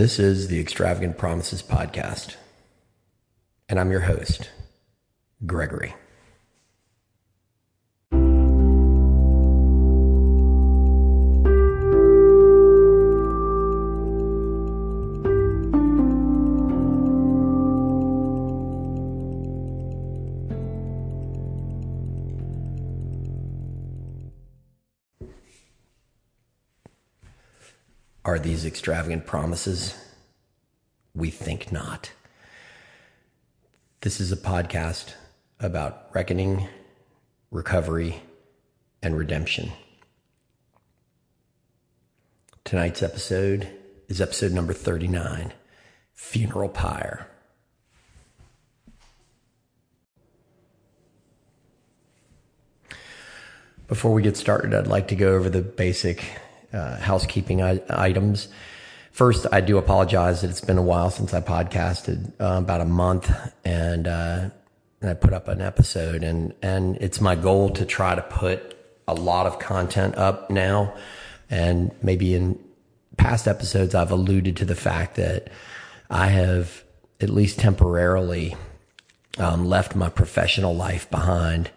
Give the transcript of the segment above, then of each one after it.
This is the Extravagant Promises Podcast, and I'm your host, Gregory. Are these extravagant promises? We think not. This is a podcast about reckoning, recovery, and redemption. Tonight's episode is episode number 39 Funeral Pyre. Before we get started, I'd like to go over the basic uh, housekeeping I- items. First, I do apologize that it's been a while since I podcasted, uh, about a month, and, uh, I put up an episode, and and it's my goal to try to put a lot of content up now, and maybe in past episodes I've alluded to the fact that I have at least temporarily um, left my professional life behind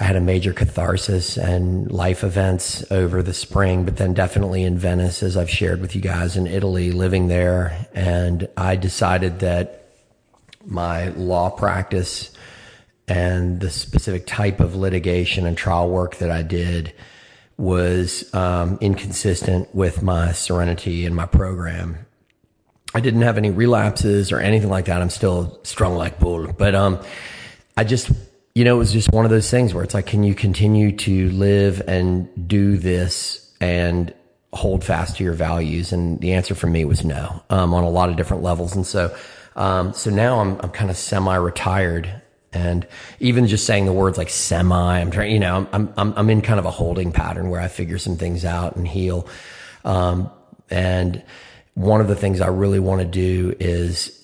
I had a major catharsis and life events over the spring, but then definitely in Venice, as I've shared with you guys in Italy, living there. And I decided that my law practice and the specific type of litigation and trial work that I did was um, inconsistent with my serenity and my program. I didn't have any relapses or anything like that. I'm still strong like bull, but um, I just you know, it was just one of those things where it's like, can you continue to live and do this and hold fast to your values? And the answer for me was no, um, on a lot of different levels. And so, um, so now I'm, I'm kind of semi-retired and even just saying the words like semi, I'm trying, you know, I'm, I'm, I'm in kind of a holding pattern where I figure some things out and heal. Um, and one of the things I really want to do is,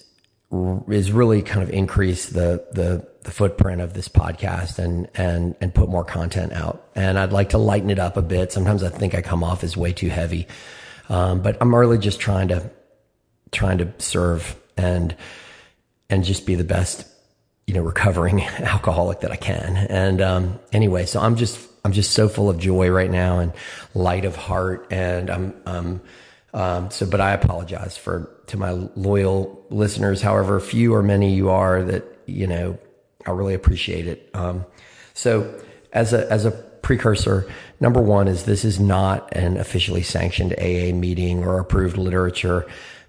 is really kind of increase the, the, the footprint of this podcast and and and put more content out. And I'd like to lighten it up a bit. Sometimes I think I come off as way too heavy, um, but I'm really just trying to trying to serve and and just be the best, you know, recovering alcoholic that I can. And um, anyway, so I'm just I'm just so full of joy right now and light of heart, and I'm um, um, so, but I apologize for to my loyal listeners, however few or many you are that you know I really appreciate it. Um, so, as a as a precursor, number one is this is not an officially sanctioned AA meeting or approved literature.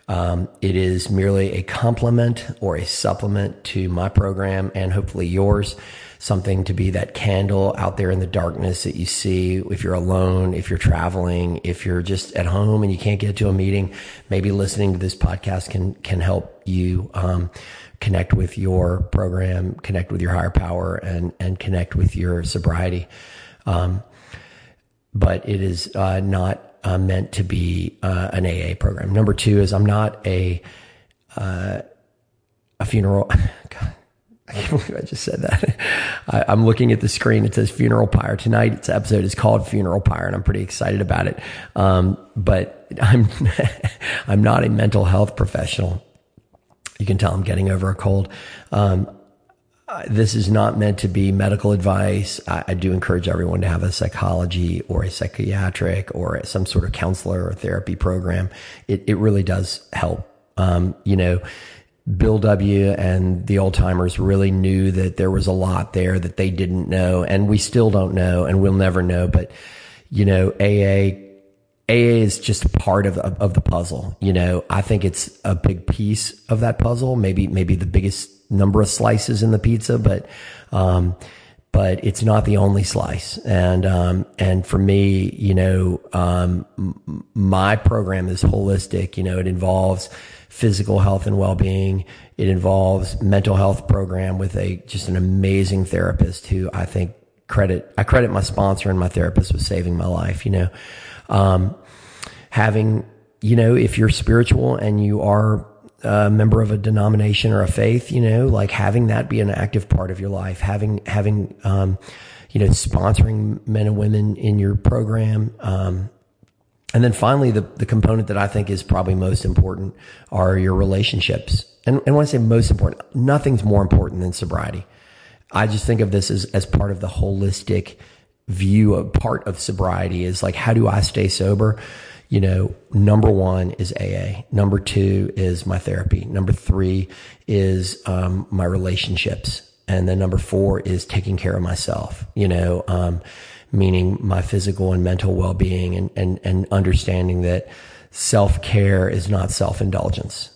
Um, it is merely a complement or a supplement to my program and hopefully yours. Something to be that candle out there in the darkness that you see if you're alone, if you're traveling, if you're just at home and you can't get to a meeting. Maybe listening to this podcast can can help you. Um, connect with your program, connect with your higher power, and and connect with your sobriety. Um, but it is uh, not uh, meant to be uh, an AA program. Number two is I'm not a uh, a funeral. God, I can't believe I just said that. I, am looking at the screen. It says funeral pyre. tonight. Its episode is called funeral pyre, and I'm pretty excited about it. Um, but I'm I'm not a mental health professional. You can tell I'm getting over a cold. Um, this is not meant to be medical advice. I, I, do encourage everyone to have a psychology or a psychiatric or some sort of counselor or therapy program. It, it really does help. Um, you know, Bill W. and the old timers really knew that there was a lot there that they didn't know, and we still don't know, and we'll never know. But, you know, AA AA is just part of, of, of the puzzle. You know, I think it's a big piece of that puzzle. Maybe maybe the biggest number of slices in the pizza, but um, but it's not the only slice. And um, and for me, you know, um, my program is holistic. You know, it involves physical health and well being. It involves mental health program with a just an amazing therapist who I think credit I credit my sponsor and my therapist with saving my life. You know. Um, having, you know, if you're spiritual and you are a member of a denomination or a faith, you know, like having that be an active part of your life, having, having, um, you know, sponsoring men and women in your program, um, And then finally, the, the component that I think is probably most important are your relationships. And, and when I say most important, nothing's more important than sobriety. I just think of this as, as part of the holistic view of part of sobriety is like, how do I stay sober? You know, number one is AA. Number two is my therapy. Number three is um, my relationships. And then number four is taking care of myself, you know, um, meaning my physical and mental well being and, and, and understanding that self care is not self indulgence.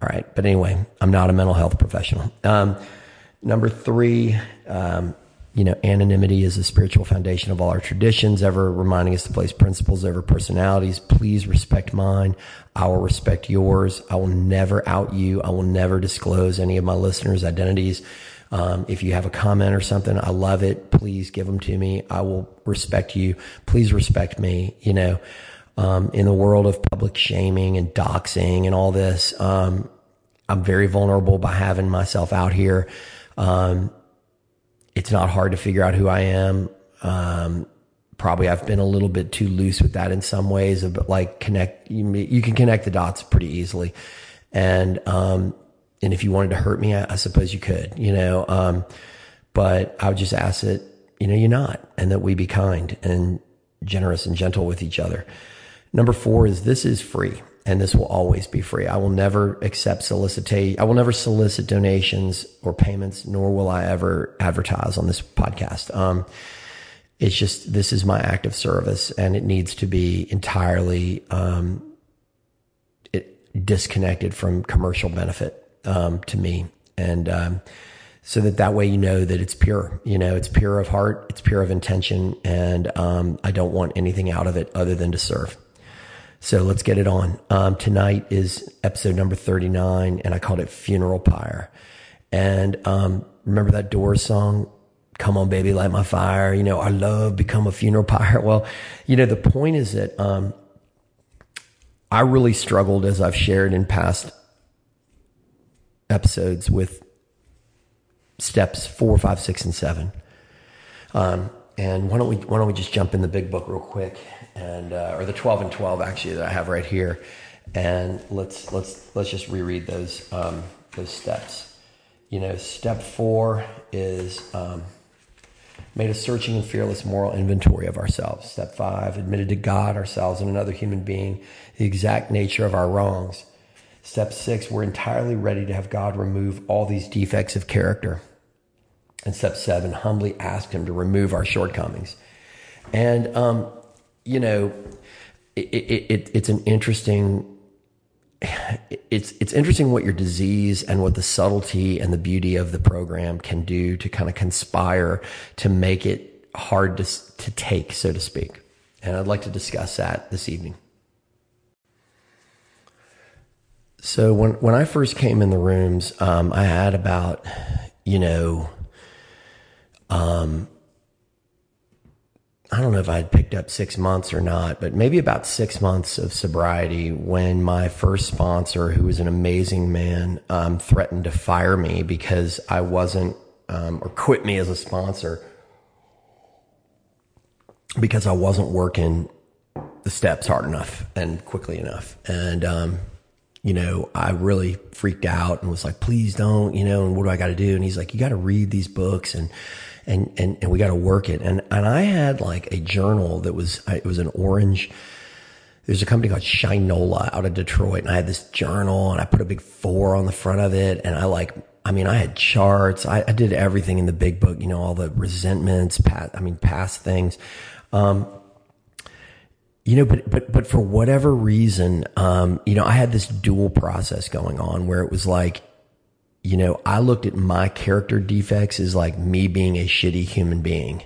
All right. But anyway, I'm not a mental health professional. Um, number three, um, you know, anonymity is the spiritual foundation of all our traditions, ever reminding us to place principles over personalities. Please respect mine. I will respect yours. I will never out you. I will never disclose any of my listeners' identities. Um, if you have a comment or something, I love it. Please give them to me. I will respect you. Please respect me. You know, um, in the world of public shaming and doxing and all this, um, I'm very vulnerable by having myself out here. Um, it's not hard to figure out who I am. Um, probably I've been a little bit too loose with that in some ways, but like connect, you, you can connect the dots pretty easily. And, um, and if you wanted to hurt me, I, I suppose you could, you know, um, but I would just ask that, you know, you're not, and that we be kind and generous and gentle with each other. Number four is this is free and this will always be free. I will never accept solicitate. I will never solicit donations or payments, nor will I ever advertise on this podcast. Um, it's just this is my act of service, and it needs to be entirely um, it, disconnected from commercial benefit um, to me, and um, so that that way you know that it's pure. You know, it's pure of heart, it's pure of intention, and um, I don't want anything out of it other than to serve. So let's get it on. Um, tonight is episode number 39, and I called it Funeral Pyre. And um, remember that Doors song? Come on, baby, light my fire. You know, our love become a funeral pyre. Well, you know, the point is that um, I really struggled, as I've shared in past episodes, with steps four, five, six, and seven. Um, and why don't we why don't we just jump in the big book real quick and uh, or the 12 and 12 actually that I have right here, and let's let's let's just reread those um, those steps. You know, step four is um, made a searching and fearless moral inventory of ourselves. Step five, admitted to God, ourselves, and another human being the exact nature of our wrongs. Step six, we're entirely ready to have God remove all these defects of character. And step seven, humbly ask Him to remove our shortcomings. And um, you know, it, it, it's an interesting it's it's interesting what your disease and what the subtlety and the beauty of the program can do to kind of conspire to make it hard to to take, so to speak. And I'd like to discuss that this evening. So when when I first came in the rooms, um, I had about you know um, I don't know if I had picked up six months or not, but maybe about six months of sobriety when my first sponsor, who was an amazing man, um, threatened to fire me because I wasn't, um, or quit me as a sponsor because I wasn't working the steps hard enough and quickly enough. And, um, you know, I really freaked out and was like, please don't, you know, and what do I got to do? And he's like, you got to read these books and, and, and, and we got to work it. And, and I had like a journal that was, it was an orange. There's a company called Shinola out of Detroit. And I had this journal and I put a big four on the front of it. And I like, I mean, I had charts. I, I did everything in the big book, you know, all the resentments, past, I mean, past things. Um, you know, but, but, but for whatever reason, um, you know, I had this dual process going on where it was like, you know, I looked at my character defects as like me being a shitty human being.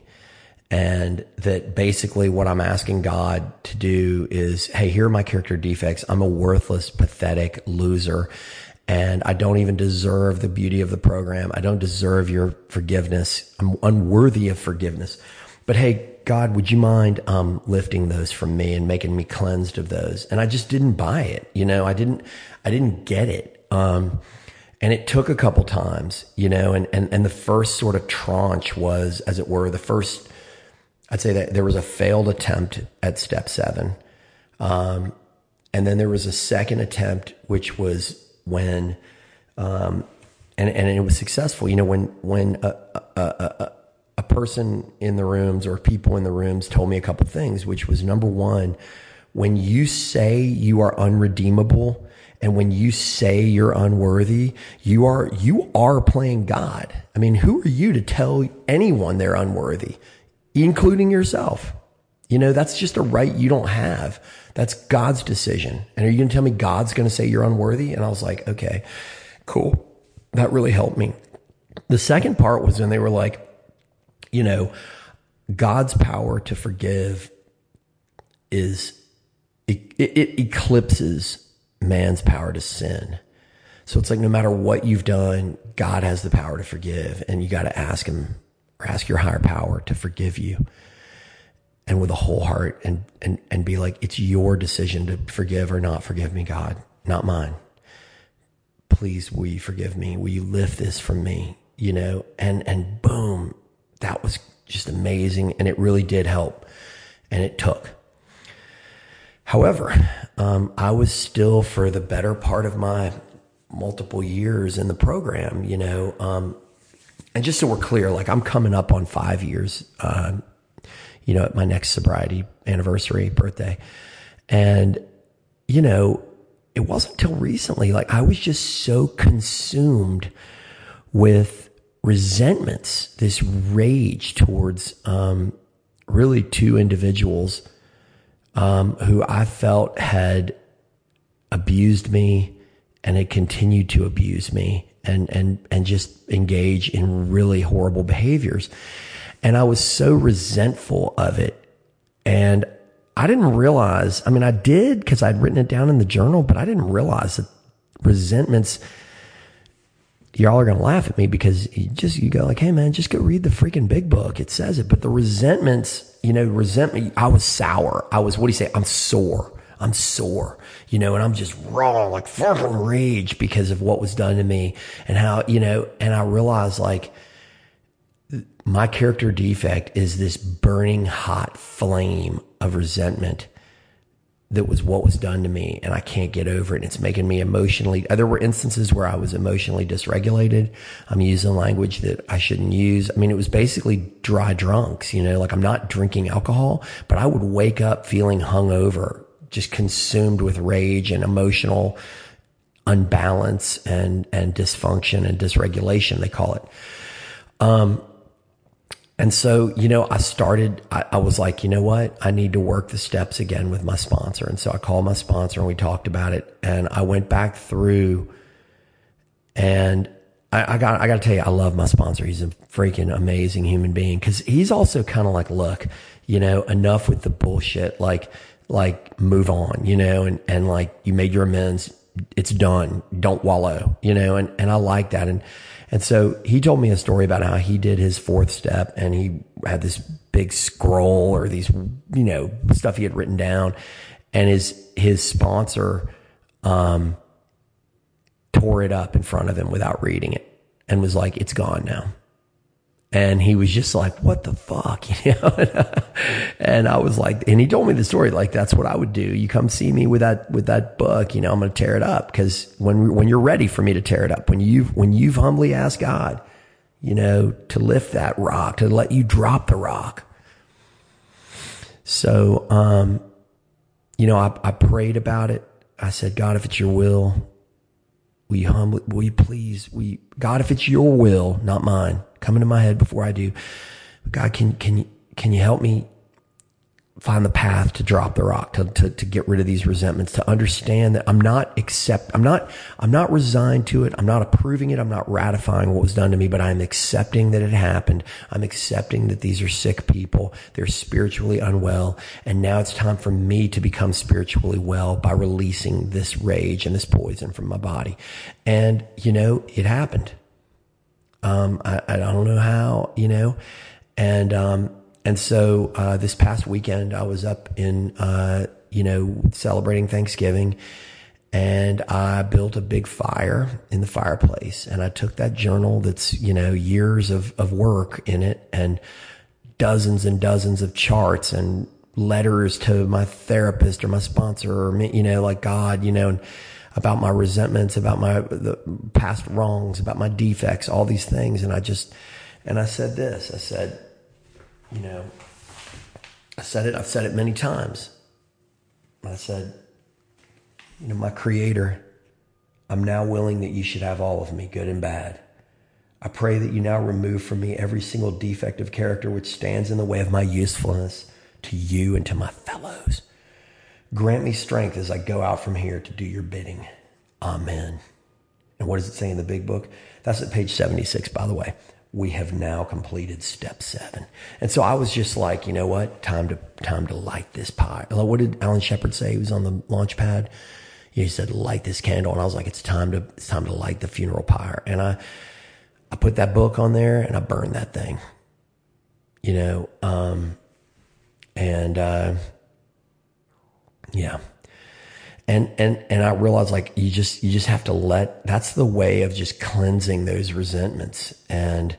And that basically what I'm asking God to do is, hey, here are my character defects. I'm a worthless, pathetic loser. And I don't even deserve the beauty of the program. I don't deserve your forgiveness. I'm unworthy of forgiveness. But hey, God, would you mind um, lifting those from me and making me cleansed of those? And I just didn't buy it. You know, I didn't, I didn't get it. Um, and it took a couple times, you know, and, and, and the first sort of tranche was, as it were, the first, I'd say that there was a failed attempt at step seven. Um, and then there was a second attempt, which was when, um, and, and it was successful. You know, when, when a, a, a, a person in the rooms or people in the rooms told me a couple things, which was number one, when you say you are unredeemable and when you say you're unworthy, you are, you are playing God. I mean, who are you to tell anyone they're unworthy, including yourself? You know, that's just a right you don't have. That's God's decision. And are you going to tell me God's going to say you're unworthy? And I was like, okay, cool. That really helped me. The second part was when they were like, you know, God's power to forgive is, it, it, eclipses man's power to sin. So it's like no matter what you've done, God has the power to forgive, and you got to ask Him or ask your higher power to forgive you, and with a whole heart, and and and be like, it's your decision to forgive or not forgive me, God, not mine. Please, will you forgive me? Will you lift this from me? You know, and and boom, that was just amazing, and it really did help, and it took. However, um, I was still for the better part of my multiple years in the program, you know, um, and just so we're clear, like I'm coming up on five years, uh, you know, at my next sobriety anniversary birthday. And, you know, it wasn't until recently, like I was just so consumed with resentments, this rage towards, um, really two individuals um, who I felt had abused me and had continued to abuse me and and and just engage in really horrible behaviors. And I was so resentful of it. And I didn't realize, I mean, I did because I'd written it down in the journal, but I didn't realize that resentments, y'all are going to laugh at me because you just, you go like, Hey man, just go read the freaking big book. It says it. But the resentments you know, resentment. I was sour. I was, what do you say? I'm sore. I'm sore, you know, and I'm just raw, like fucking rage because of what was done to me and how, you know, and I realized like my character defect is this burning hot flame of resentment that was what was done to me and I can't get over it. And it's making me emotionally, there were instances where I was emotionally dysregulated. I'm using language that I shouldn't use. I mean, it was basically dry drunks, you know, like I'm not drinking alcohol, but I would wake up feeling hungover, just consumed with rage and emotional unbalance and, and dysfunction and dysregulation, they call it. Um, and so, you know, I started, I, I, was like, you know what? I need to work the steps again with my sponsor. And so I called my sponsor and we talked about it. And I went back through and I, I got, I got to tell you, I love my sponsor. He's a freaking amazing human being because he's also kind of like, look, you know, enough with the bullshit. Like, like move on, you know, and, and like you made your amends. It's done. Don't wallow, you know, and, and I like that. And, and so he told me a story about how he did his fourth step and he had this big scroll or these, you know, stuff he had written down. And his, his sponsor, um, tore it up in front of him without reading it and was like, it's gone now. And he was just like, what the fuck? You know? and I was like, and he told me the story, like, that's what I would do. You come see me with that, with that book, you know, I'm going to tear it up. Cause when, when you're ready for me to tear it up, when you've, when you've humbly asked God, you know, to lift that rock, to let you drop the rock. So, um, you know, I, I prayed about it. I said, God, if it's your will, will you humbly, will please, you, God, if it's your will, not mine, come into my head before I do. God, can, can can you help me find the path to drop the rock, to, to, to get rid of these resentments, to understand that I'm not accept, I'm not, I'm not resigned to it. I'm not approving it. I'm not ratifying what was done to me, but I'm accepting that it happened. I'm accepting that these are sick people. They're spiritually unwell. And now it's time for me to become spiritually well by releasing this rage and this poison from my body. And, you know, it happened. Um, I, I don't know how, you know, and, um, and so, uh, this past weekend, I was up in, uh, you know, celebrating Thanksgiving and I built a big fire in the fireplace and I took that journal that's, you know, years of, of work in it and dozens and dozens of charts and letters to my therapist or my sponsor or me, you know, like God, you know, and about my resentments, about my the past wrongs, about my defects, all these things. And I just, and I said this, I said, you know, I said it, I've said it many times. I said, you know, my creator, I'm now willing that you should have all of me, good and bad. I pray that you now remove from me every single defect of character which stands in the way of my usefulness to you and to my fellows. Grant me strength as I go out from here to do your bidding. Amen. And what does it say in the big book? That's at page 76, by the way. We have now completed step seven. And so I was just like, you know what? Time to time to light this pie. What did Alan Shepard say? He was on the launch pad. He said, light this candle. And I was like, it's time to it's time to light the funeral pyre. And I I put that book on there and I burned that thing. You know, um, and uh, yeah and and and i realized like you just you just have to let that's the way of just cleansing those resentments and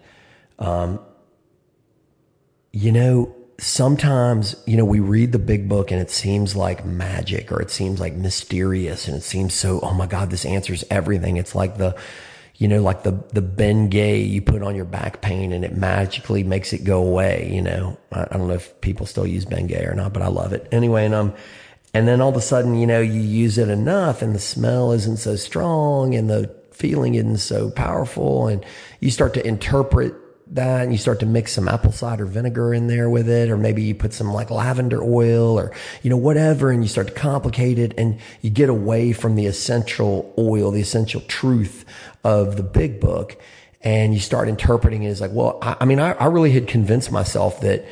um you know sometimes you know we read the big book and it seems like magic or it seems like mysterious and it seems so oh my god this answers everything it's like the you know, like the, the Bengay you put on your back pain and it magically makes it go away. You know, I, I don't know if people still use Bengay or not, but I love it anyway. And, um, and then all of a sudden, you know, you use it enough and the smell isn't so strong and the feeling isn't so powerful and you start to interpret that and you start to mix some apple cider vinegar in there with it, or maybe you put some like lavender oil or, you know, whatever, and you start to complicate it and you get away from the essential oil, the essential truth of the big book. And you start interpreting it as like, well, I, I mean, I, I really had convinced myself that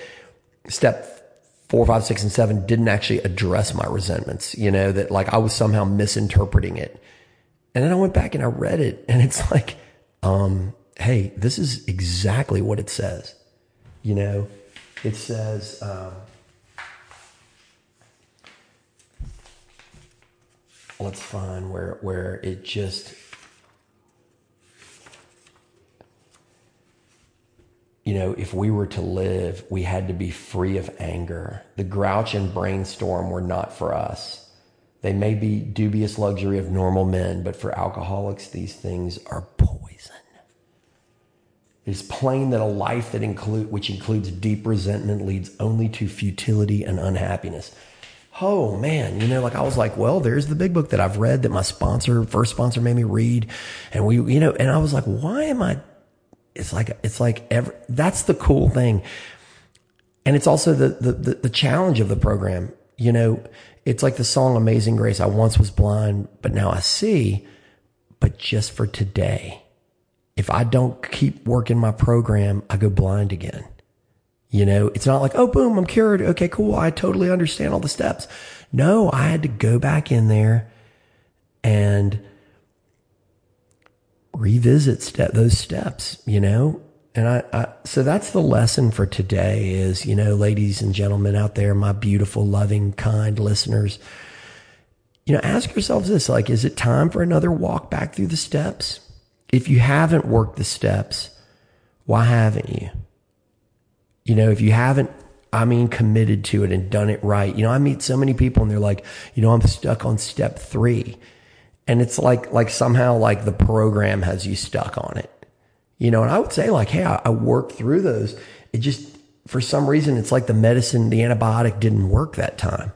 step four, five, six, and seven didn't actually address my resentments, you know, that like I was somehow misinterpreting it. And then I went back and I read it and it's like, um, hey, this is exactly what it says. You know, it says, um, let's find where where it just you know, if we were to live, we had to be free of anger. The grouch and brainstorm were not for us. They may be dubious luxury of normal men, but for alcoholics, these things are poison. It is plain that a life that include, which includes deep resentment leads only to futility and unhappiness. Oh man, you know, like I was like, well, there's the big book that I've read that my sponsor, first sponsor made me read. And we, you know, and I was like, why am I, it's like, it's like every, that's the cool thing. And it's also the, the, the, the challenge of the program. You know, it's like the song Amazing Grace. I once was blind, but now I see, but just for today if I don't keep working my program, I go blind again. You know, it's not like, oh, boom, I'm cured. Okay, cool. I totally understand all the steps. No, I had to go back in there and revisit step, those steps, you know? And I, I, so that's the lesson for today is, you know, ladies and gentlemen out there, my beautiful, loving, kind listeners, you know, ask yourselves this, like, is it time for another walk back through the steps? if you haven't worked the steps, why haven't you? You know, if you haven't, I mean, committed to it and done it right. You know, I meet so many people and they're like, you know, I'm stuck on step three. And it's like, like somehow like the program has you stuck on it. You know, and I would say like, hey, I, I worked through those. It just, for some reason, it's like the medicine, the antibiotic didn't work that time.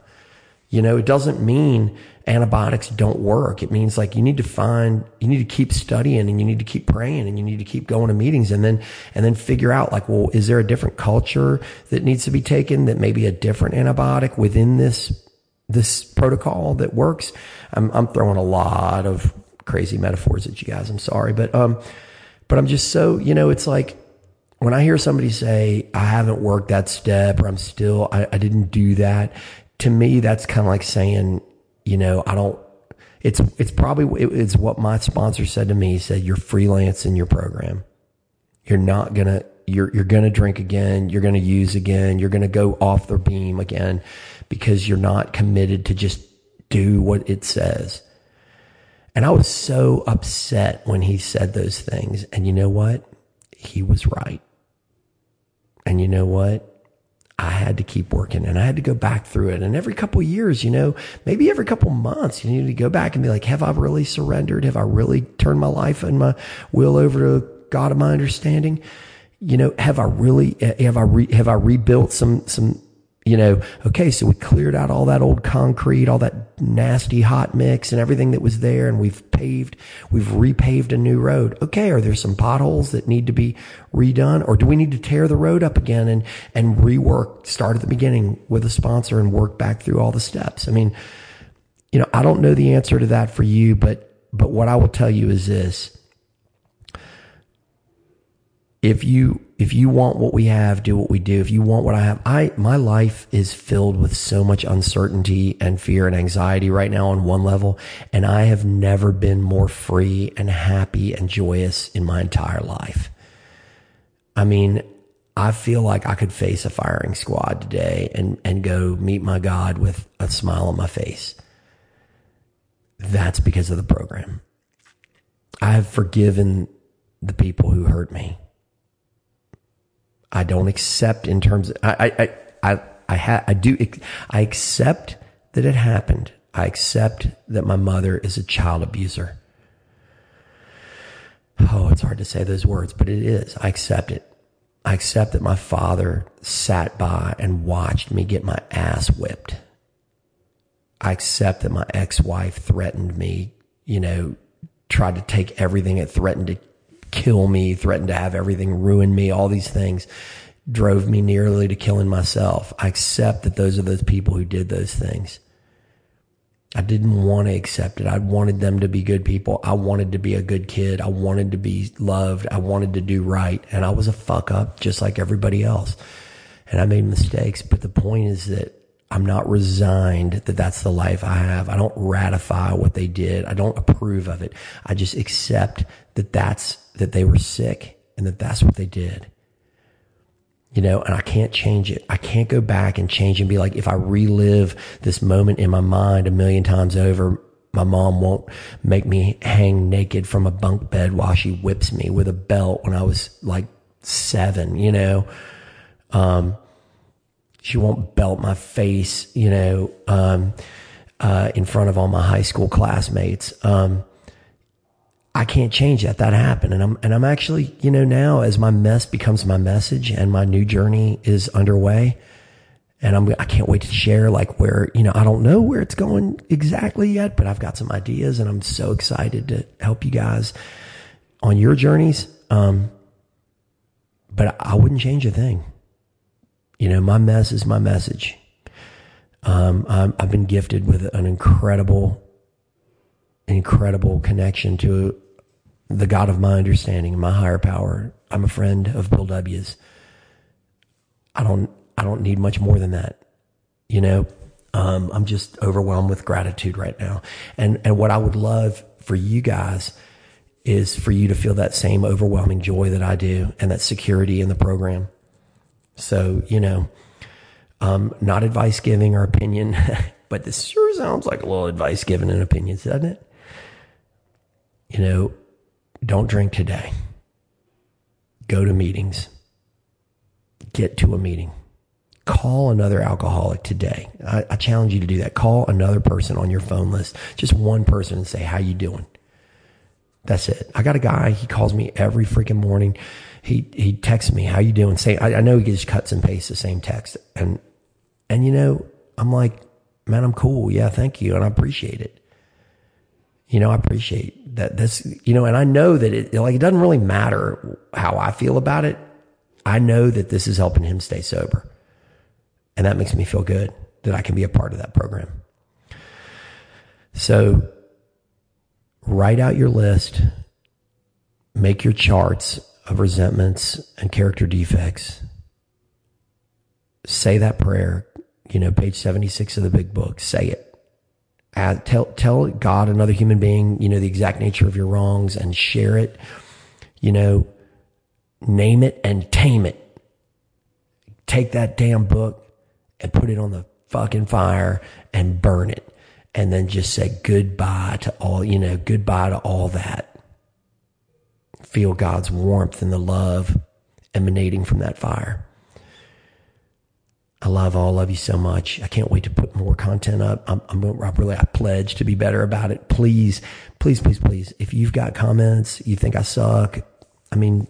You know, it doesn't mean antibiotics don't work. It means like you need to find, you need to keep studying and you need to keep praying and you need to keep going to meetings and then, and then figure out like, well, is there a different culture that needs to be taken that maybe a different antibiotic within this, this protocol that works? I'm, I'm throwing a lot of crazy metaphors at you guys. I'm sorry, but, um, but I'm just so, you know, it's like, when I hear somebody say, I haven't worked that step or I'm still, I, I didn't do that, to me, that's kind of like saying, you know, I don't, it's, it's probably, it's what my sponsor said to me. He said, you're freelance in your program. You're not to, you're, you're going to drink again. You're going to use again. You're going to go off the beam again because you're not committed to just do what it says. And I was so upset when he said those things. And you know what? He was right. And you know what? I had to keep working and I had to go back through it. And every couple years, you know, maybe every couple months, you need to go back and be like, have I really surrendered? Have I really turned my life and my will over to God of my understanding? You know, have I really, eh, have I, re, have I rebuilt some, some, you know, okay, so we cleared out all that old concrete, all that nasty hot mix and everything that was there. And we've paved, we've repaved a new road. Okay. Are there some potholes that need to be redone or do we need to tear the road up again and, and rework, start at the beginning with a sponsor and work back through all the steps? I mean, you know, I don't know the answer to that for you, but, but what I will tell you is this. If you if you want what we have, do what we do. If you want what I have, I, my life is filled with so much uncertainty and fear and anxiety right now on one level. And I have never been more free and happy and joyous in my entire life. I mean, I feel like I could face a firing squad today and, and go meet my God with a smile on my face. That's because of the program. I have forgiven the people who hurt me. I don't accept in terms of, I, I, I, I, ha, I do, I accept that it happened. I accept that my mother is a child abuser. Oh, it's hard to say those words, but it is. I accept it. I accept that my father sat by and watched me get my ass whipped. I accept that my ex-wife threatened me, you know, tried to take everything it threatened to kill me, threatened to have everything ruin me, all these things drove me nearly to killing myself. I accept that those are those people who did those things. I didn't want to accept it. I wanted them to be good people. I wanted to be a good kid. I wanted to be loved. I wanted to do right. And I was a fuck up just like everybody else. And I made mistakes. But the point is that I'm not resigned that that's the life I have. I don't ratify what they did. I don't approve of it. I just accept that that's that they were sick and that that's what they did. You know, and I can't change it. I can't go back and change and be like, if I relive this moment in my mind a million times over, my mom won't make me hang naked from a bunk bed while she whips me with a belt when I was like seven, you know. Um, she won't belt my face, you know, um, uh, in front of all my high school classmates. Um, I can't change that. That happened. And I'm, and I'm actually, you know, now as my mess becomes my message and my new journey is underway and I'm, I can't wait to share like where, you know, I don't know where it's going exactly yet, but I've got some ideas and I'm so excited to help you guys on your journeys. Um, but I wouldn't change a thing. You know, my mess is my message. Um, i have been gifted with an incredible, incredible connection to the God of my understanding, my higher power. I'm a friend of Bill W's. I don't, I don't need much more than that. You know, um, I'm just overwhelmed with gratitude right now. And, and what I would love for you guys is for you to feel that same overwhelming joy that I do and that security in the program. So, you know, um, not advice giving or opinion, but this sure sounds like a little advice giving and opinions, doesn't it? You know, don't drink today. Go to meetings. Get to a meeting. Call another alcoholic today. I, I, challenge you to do that. Call another person on your phone list, just one person, and say, "How you doing?" That's it. I got a guy. He calls me every freaking morning. He he texts me, "How you doing?" Say, I, I know he just cuts and pastes the same text, and and you know, I'm like, man, I'm cool. Yeah, thank you, and I appreciate it you know, I appreciate that this, you know, and I know that it, like, it doesn't really matter how I feel about it. I know that this is helping him stay sober. And that makes me feel good that I can be a part of that program. So write out your list, make your charts of resentments and character defects. Say that prayer, you know, page 76 of the big book. Say it tell tell God, another human being, you know, the exact nature of your wrongs and share it. You know, name it and tame it. Take that damn book and put it on the fucking fire and burn it. And then just say goodbye to all, you know, goodbye to all that. Feel God's warmth and the love emanating from that fire. I love all of you so much. I can't wait to put more content up. I'm, I'm, really, I pledge to be better about it. Please, please, please, please. If you've got comments, you think I suck, I mean,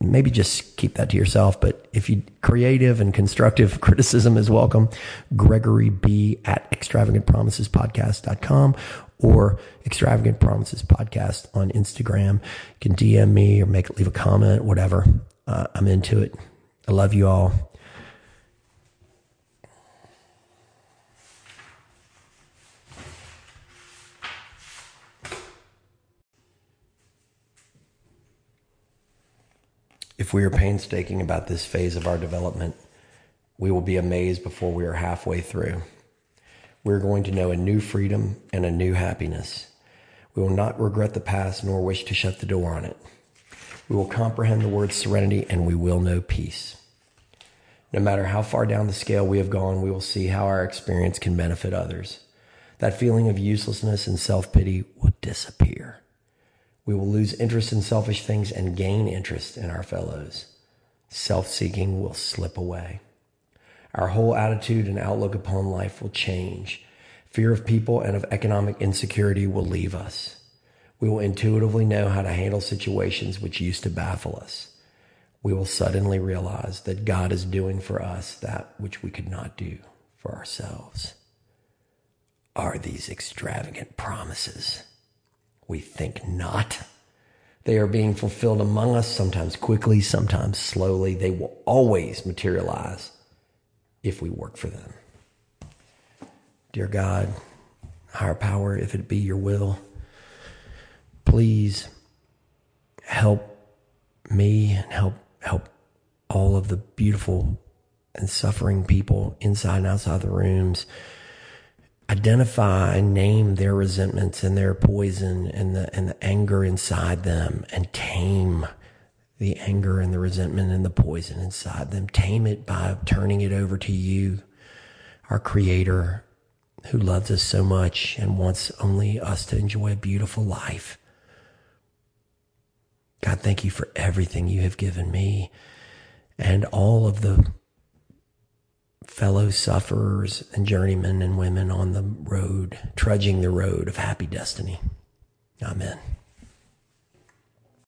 maybe just keep that to yourself. But if you creative and constructive criticism is welcome, Gregory B at extravagantpromisespodcast.com or extravagant promises podcast on Instagram. You can DM me or make leave a comment, whatever. Uh, I'm into it. I love you all. If we are painstaking about this phase of our development, we will be amazed before we are halfway through. We're going to know a new freedom and a new happiness. We will not regret the past nor wish to shut the door on it. We will comprehend the word serenity and we will know peace. No matter how far down the scale we have gone, we will see how our experience can benefit others. That feeling of uselessness and self pity will disappear. We will lose interest in selfish things and gain interest in our fellows. Self seeking will slip away. Our whole attitude and outlook upon life will change. Fear of people and of economic insecurity will leave us. We will intuitively know how to handle situations which used to baffle us. We will suddenly realize that God is doing for us that which we could not do for ourselves. Are these extravagant promises? We think not. They are being fulfilled among us, sometimes quickly, sometimes slowly. They will always materialize if we work for them. Dear God, higher power, if it be your will, please help me and help help all of the beautiful and suffering people inside and outside the rooms identify and name their resentments and their poison and the and the anger inside them and tame the anger and the resentment and the poison inside them. Tame it by turning it over to you, our creator who loves us so much and wants only us to enjoy a beautiful life. God, thank you for everything you have given me and all of the fellow sufferers and journeymen and women on the road, trudging the road of happy destiny. Amen.